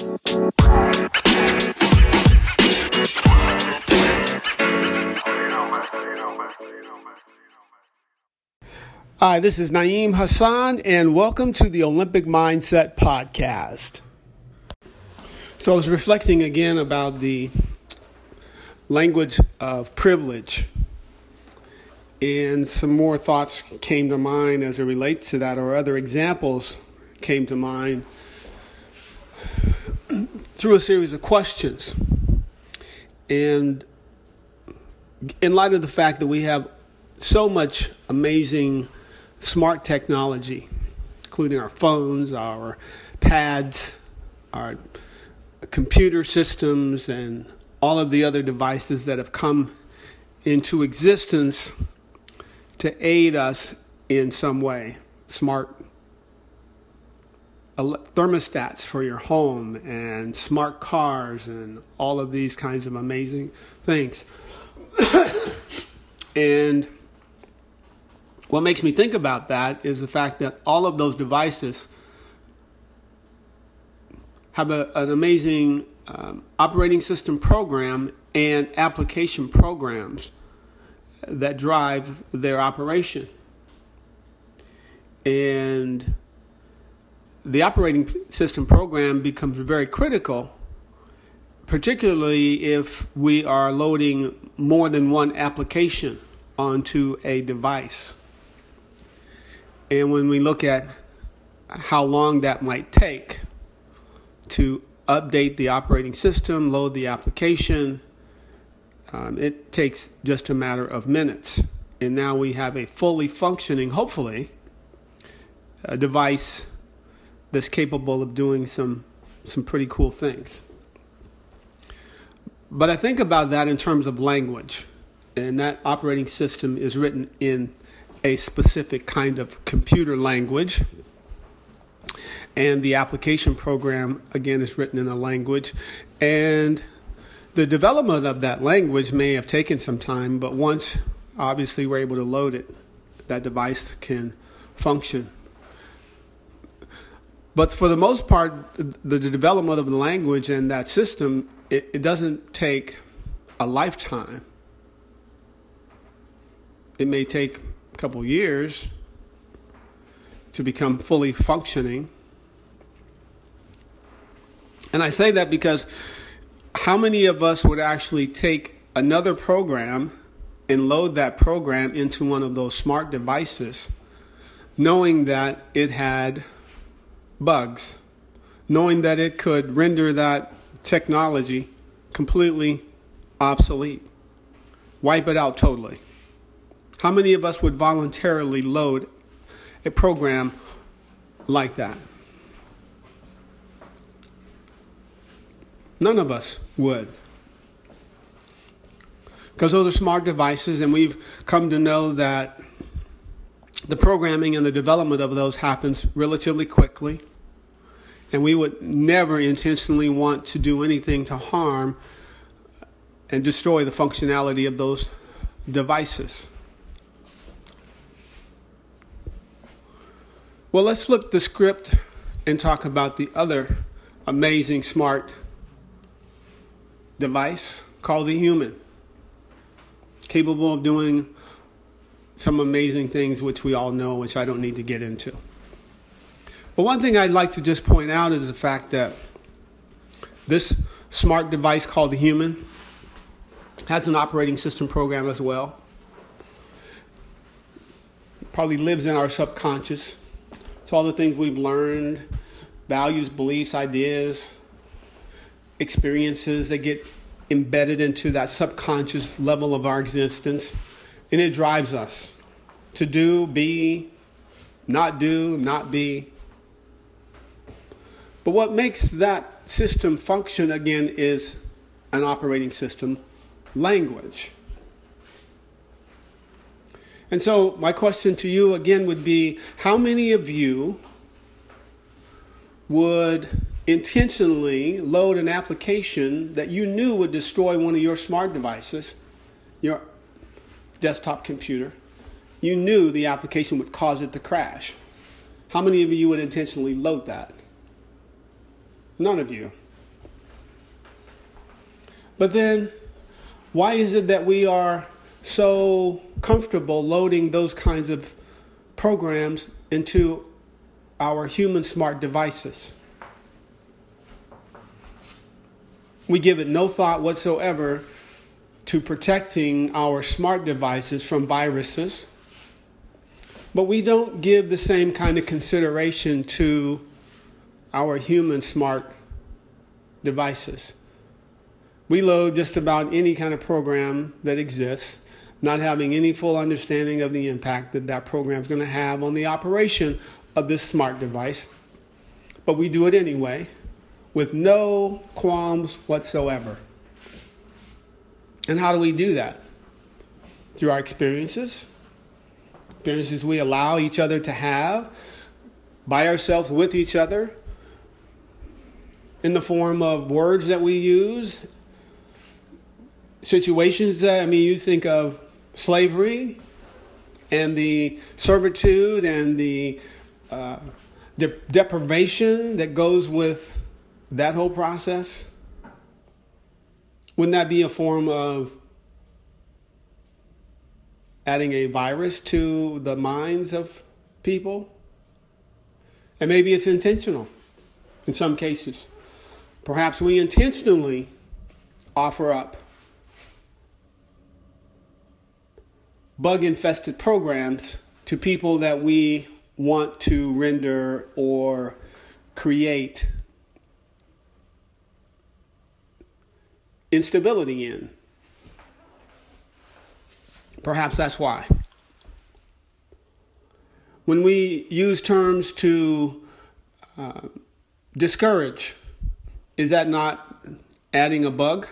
Hi, this is Naeem Hassan, and welcome to the Olympic Mindset Podcast. So, I was reflecting again about the language of privilege, and some more thoughts came to mind as it relates to that, or other examples came to mind through a series of questions. And in light of the fact that we have so much amazing smart technology, including our phones, our pads, our computer systems, and all of the other devices that have come into existence to aid us in some way. Smart thermostats for your home and smart cars and all of these kinds of amazing things. and what makes me think about that is the fact that all of those devices have a, an amazing um, operating system program and application programs that drive their operation. And the operating system program becomes very critical, particularly if we are loading more than one application onto a device. And when we look at how long that might take to update the operating system, load the application, um, it takes just a matter of minutes. And now we have a fully functioning, hopefully, a device that's capable of doing some, some pretty cool things. But I think about that in terms of language. And that operating system is written in a specific kind of computer language. And the application program, again, is written in a language. And the development of that language may have taken some time, but once obviously we're able to load it, that device can function. But for the most part, the, development of the language and that system, it, it doesn't take a lifetime. It may take a couple years to become fully functioning. And I say that because how many of us would actually take another program and load that program into one of those smart devices, knowing that it had bugs, knowing that it could render that technology completely obsolete, wipe it out totally? How many of us would voluntarily load a program like that? None of us would. Because those are smart devices, and we've come to know that the programming and the development of those happens relatively quickly. And we would never intentionally want to do anything to harm and destroy the functionality of those devices. Well, let's flip the script and talk about the other amazing smart device called the human, capable of doing some amazing things which we all know, which I don't need to get into. But one thing I'd like to just point out is the fact that this smart device called the human has an operating system program as well. Probably lives in our subconscious to all the things we've learned, values, beliefs, ideas, experiences that get embedded into that subconscious level of our existence. And it drives us to do, be, not do, not be. But what makes that system function again is an operating system language. And so, my question to you again would be how many of you would intentionally load an application that you knew would destroy one of your smart devices, your desktop computer? You knew the application would cause it to crash. How many of you would intentionally load that? None of you. But then, why is it that we are so comfortable loading those kinds of programs into our human smart devices? We give it no thought whatsoever to protecting our smart devices from viruses, but we don't give the same kind of consideration to our human smart devices. We load just about any kind of program that exists, not having any full understanding of the impact that that program is going to have on the operation of this smart device. But we do it anyway with no qualms whatsoever. And how do we do that? Through our experiences, experiences we allow each other to have by ourselves with each other, in the form of words that we use, situations that, I mean, you think of slavery and the servitude and the uh, de- deprivation that goes with that whole process. Wouldn't that be a form of adding a virus to the minds of people? And maybe it's intentional in some cases. Perhaps we intentionally offer up bug infested programs to people that we want to render or create instability in. Perhaps that's why. When we use terms to uh, discourage, is that not adding a bug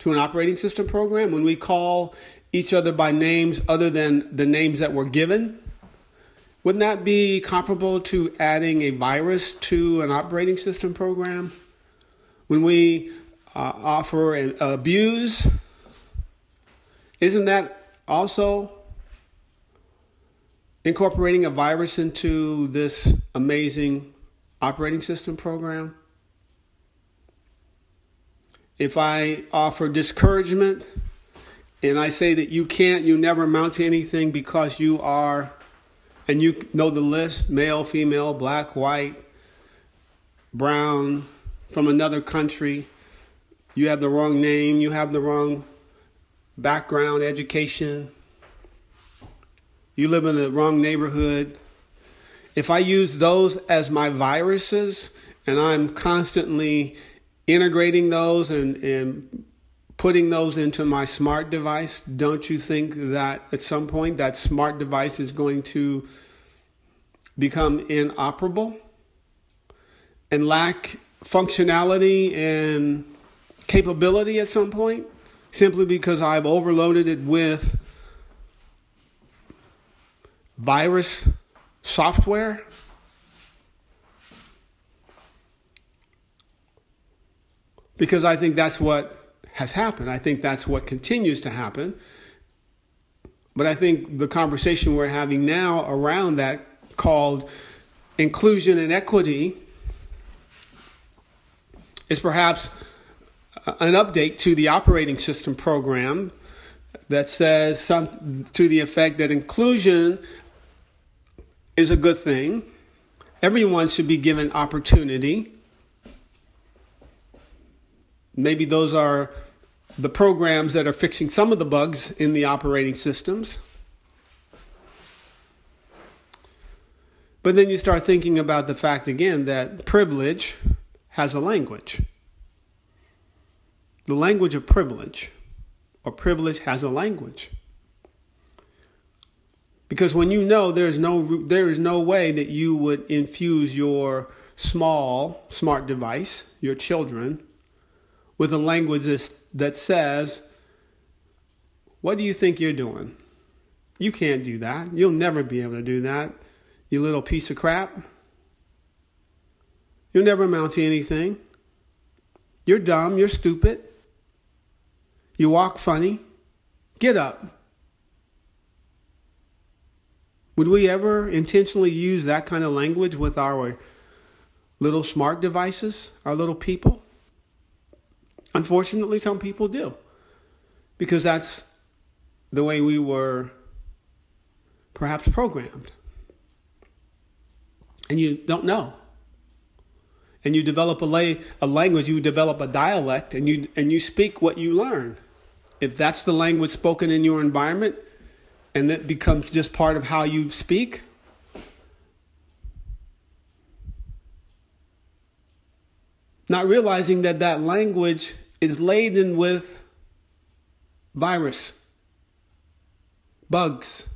to an operating system program? When we call each other by names other than the names that were given, wouldn't that be comparable to adding a virus to an operating system program? When we uh, offer and abuse, isn't that also incorporating a virus into this amazing operating system program? If I offer discouragement and I say that you can't, you never amount to anything because you are, and you know the list male, female, black, white, brown, from another country, you have the wrong name, you have the wrong background, education, you live in the wrong neighborhood. If I use those as my viruses and I'm constantly integrating those and, and putting those into my smart device, don't you think that at some point that smart device is going to become inoperable and lack functionality and capability at some point simply because I've overloaded it with virus software. Because I think that's what has happened. I think that's what continues to happen. But I think the conversation we're having now around that, called inclusion and equity, is perhaps an update to the operating system program that says some to the effect that inclusion is a good thing. Everyone should be given opportunity. Maybe those are the programs that are fixing some of the bugs in the operating systems. But then you start thinking about the fact again that privilege has a language. The language of privilege, or privilege has a language. Because when you know there is no there is no way that you would infuse your small smart device, your children, with a language that says, "What do you think you're doing? You can't do that. You'll never be able to do that. You little piece of crap. You'll never amount to anything. You're dumb. You're stupid." You walk funny. Get up. Would we ever intentionally use that kind of language with our little smart devices, our little people? Unfortunately, some people do because that's the way we were perhaps programmed. And you don't know. And you develop a, lay, a language, you develop a dialect, and you, and you speak what you learn. If that's the language spoken in your environment, and that becomes just part of how you speak, not realizing that that language is laden with virus, bugs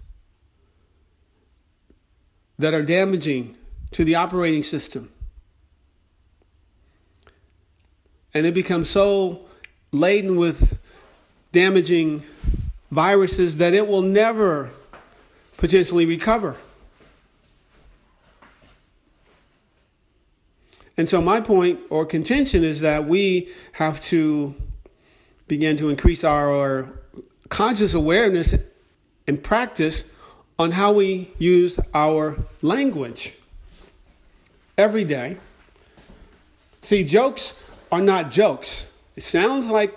that are damaging to the operating system. And it becomes so laden with damaging viruses that it will never potentially recover. And so, my point or contention is that we have to begin to increase our conscious awareness and practice on how we use our language every day. See, jokes are not jokes. It sounds like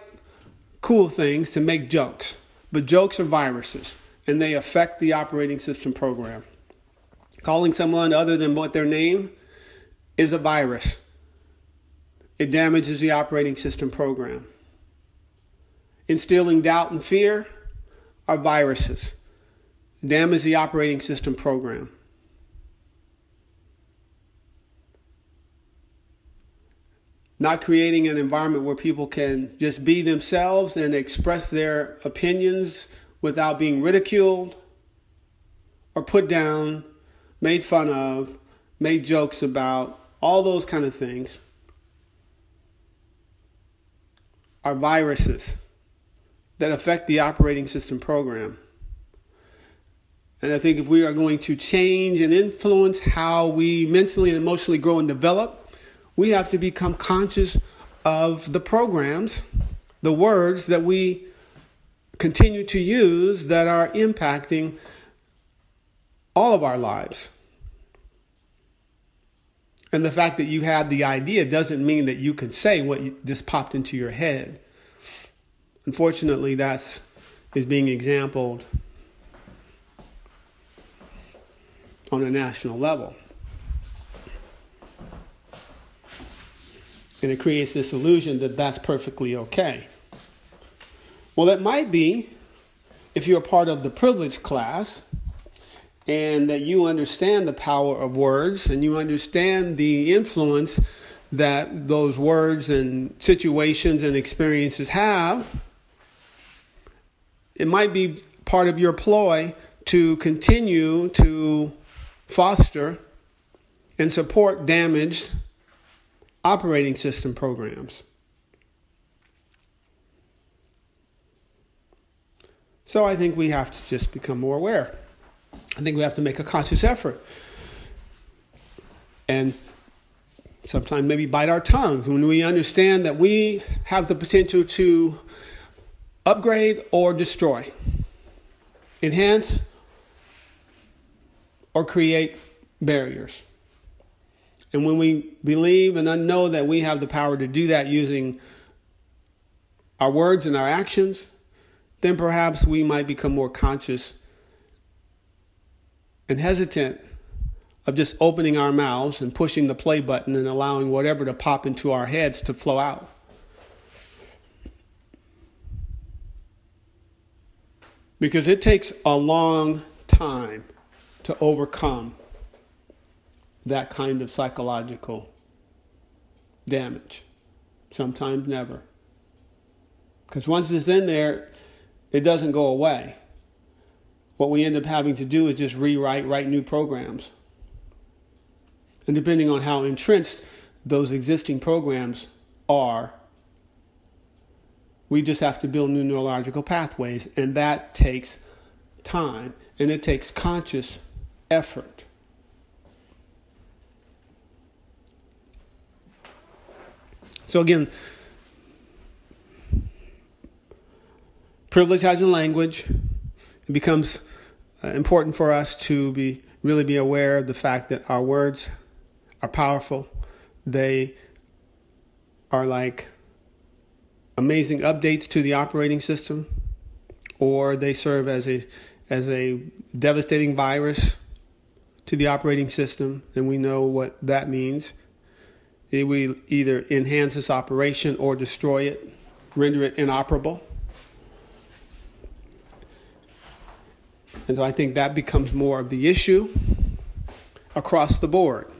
cool things to make jokes, but jokes are viruses and they affect the operating system program. Calling someone other than what their name is a virus. It damages the operating system program. Instilling doubt and fear are viruses. Damage the operating system program. Not creating an environment where people can just be themselves and express their opinions without being ridiculed or put down, made fun of, made jokes about, all those kind of things are viruses that affect the operating system program. And I think if we are going to change and influence how we mentally and emotionally grow and develop, we have to become conscious of the programs, the words that we continue to use that are impacting all of our lives. And the fact that you had the idea doesn't mean that you can say what just popped into your head. Unfortunately, that is is being exampled on a national level. And it creates this illusion that that's perfectly okay. Well, it might be if you're a part of the privileged class and that you understand the power of words and you understand the influence that those words and situations and experiences have, it might be part of your ploy to continue to foster and support damaged operating system programs. So I think we have to just become more aware. I think we have to make a conscious effort. And sometimes maybe bite our tongues when we understand that we have the potential to upgrade or destroy, enhance or create barriers. And when we believe and know that we have the power to do that using our words and our actions, then perhaps we might become more conscious and hesitant of just opening our mouths and pushing the play button and allowing whatever to pop into our heads to flow out. Because it takes a long time to overcome that kind of psychological damage. Sometimes never. Because once it's in there, it doesn't go away what we end up having to do is just rewrite, write new programs. And depending on how entrenched those existing programs are, we just have to build new neurological pathways, and that takes time and it takes conscious effort. So, again, privilege has a language. It becomes uh, important for us to be really be aware of the fact that our words are powerful. They are like amazing updates to the operating system, or they serve as a as a devastating virus to the operating system, and we know what that means. It will either enhance its operation or destroy it, render it inoperable. And so I think that becomes more of the issue across the board.